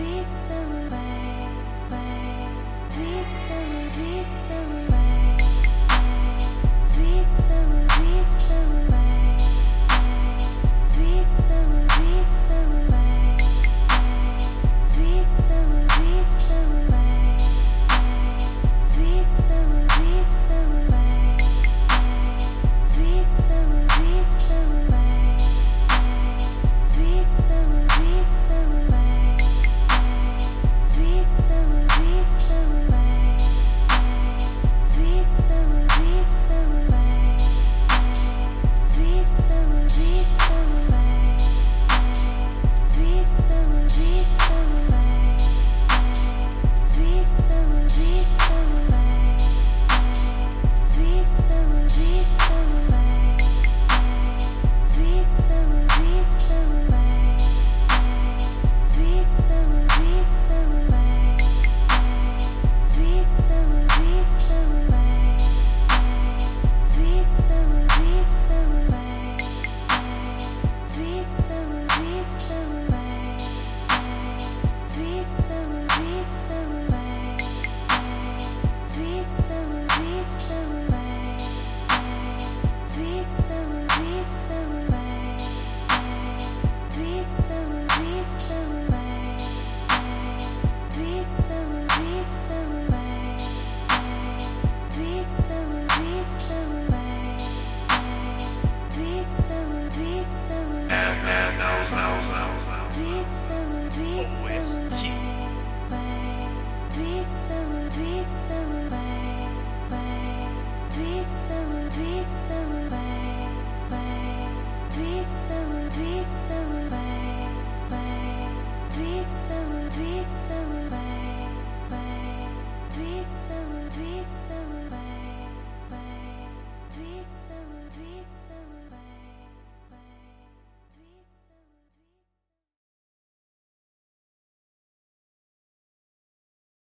sweet the way tweak the root, tweak the root.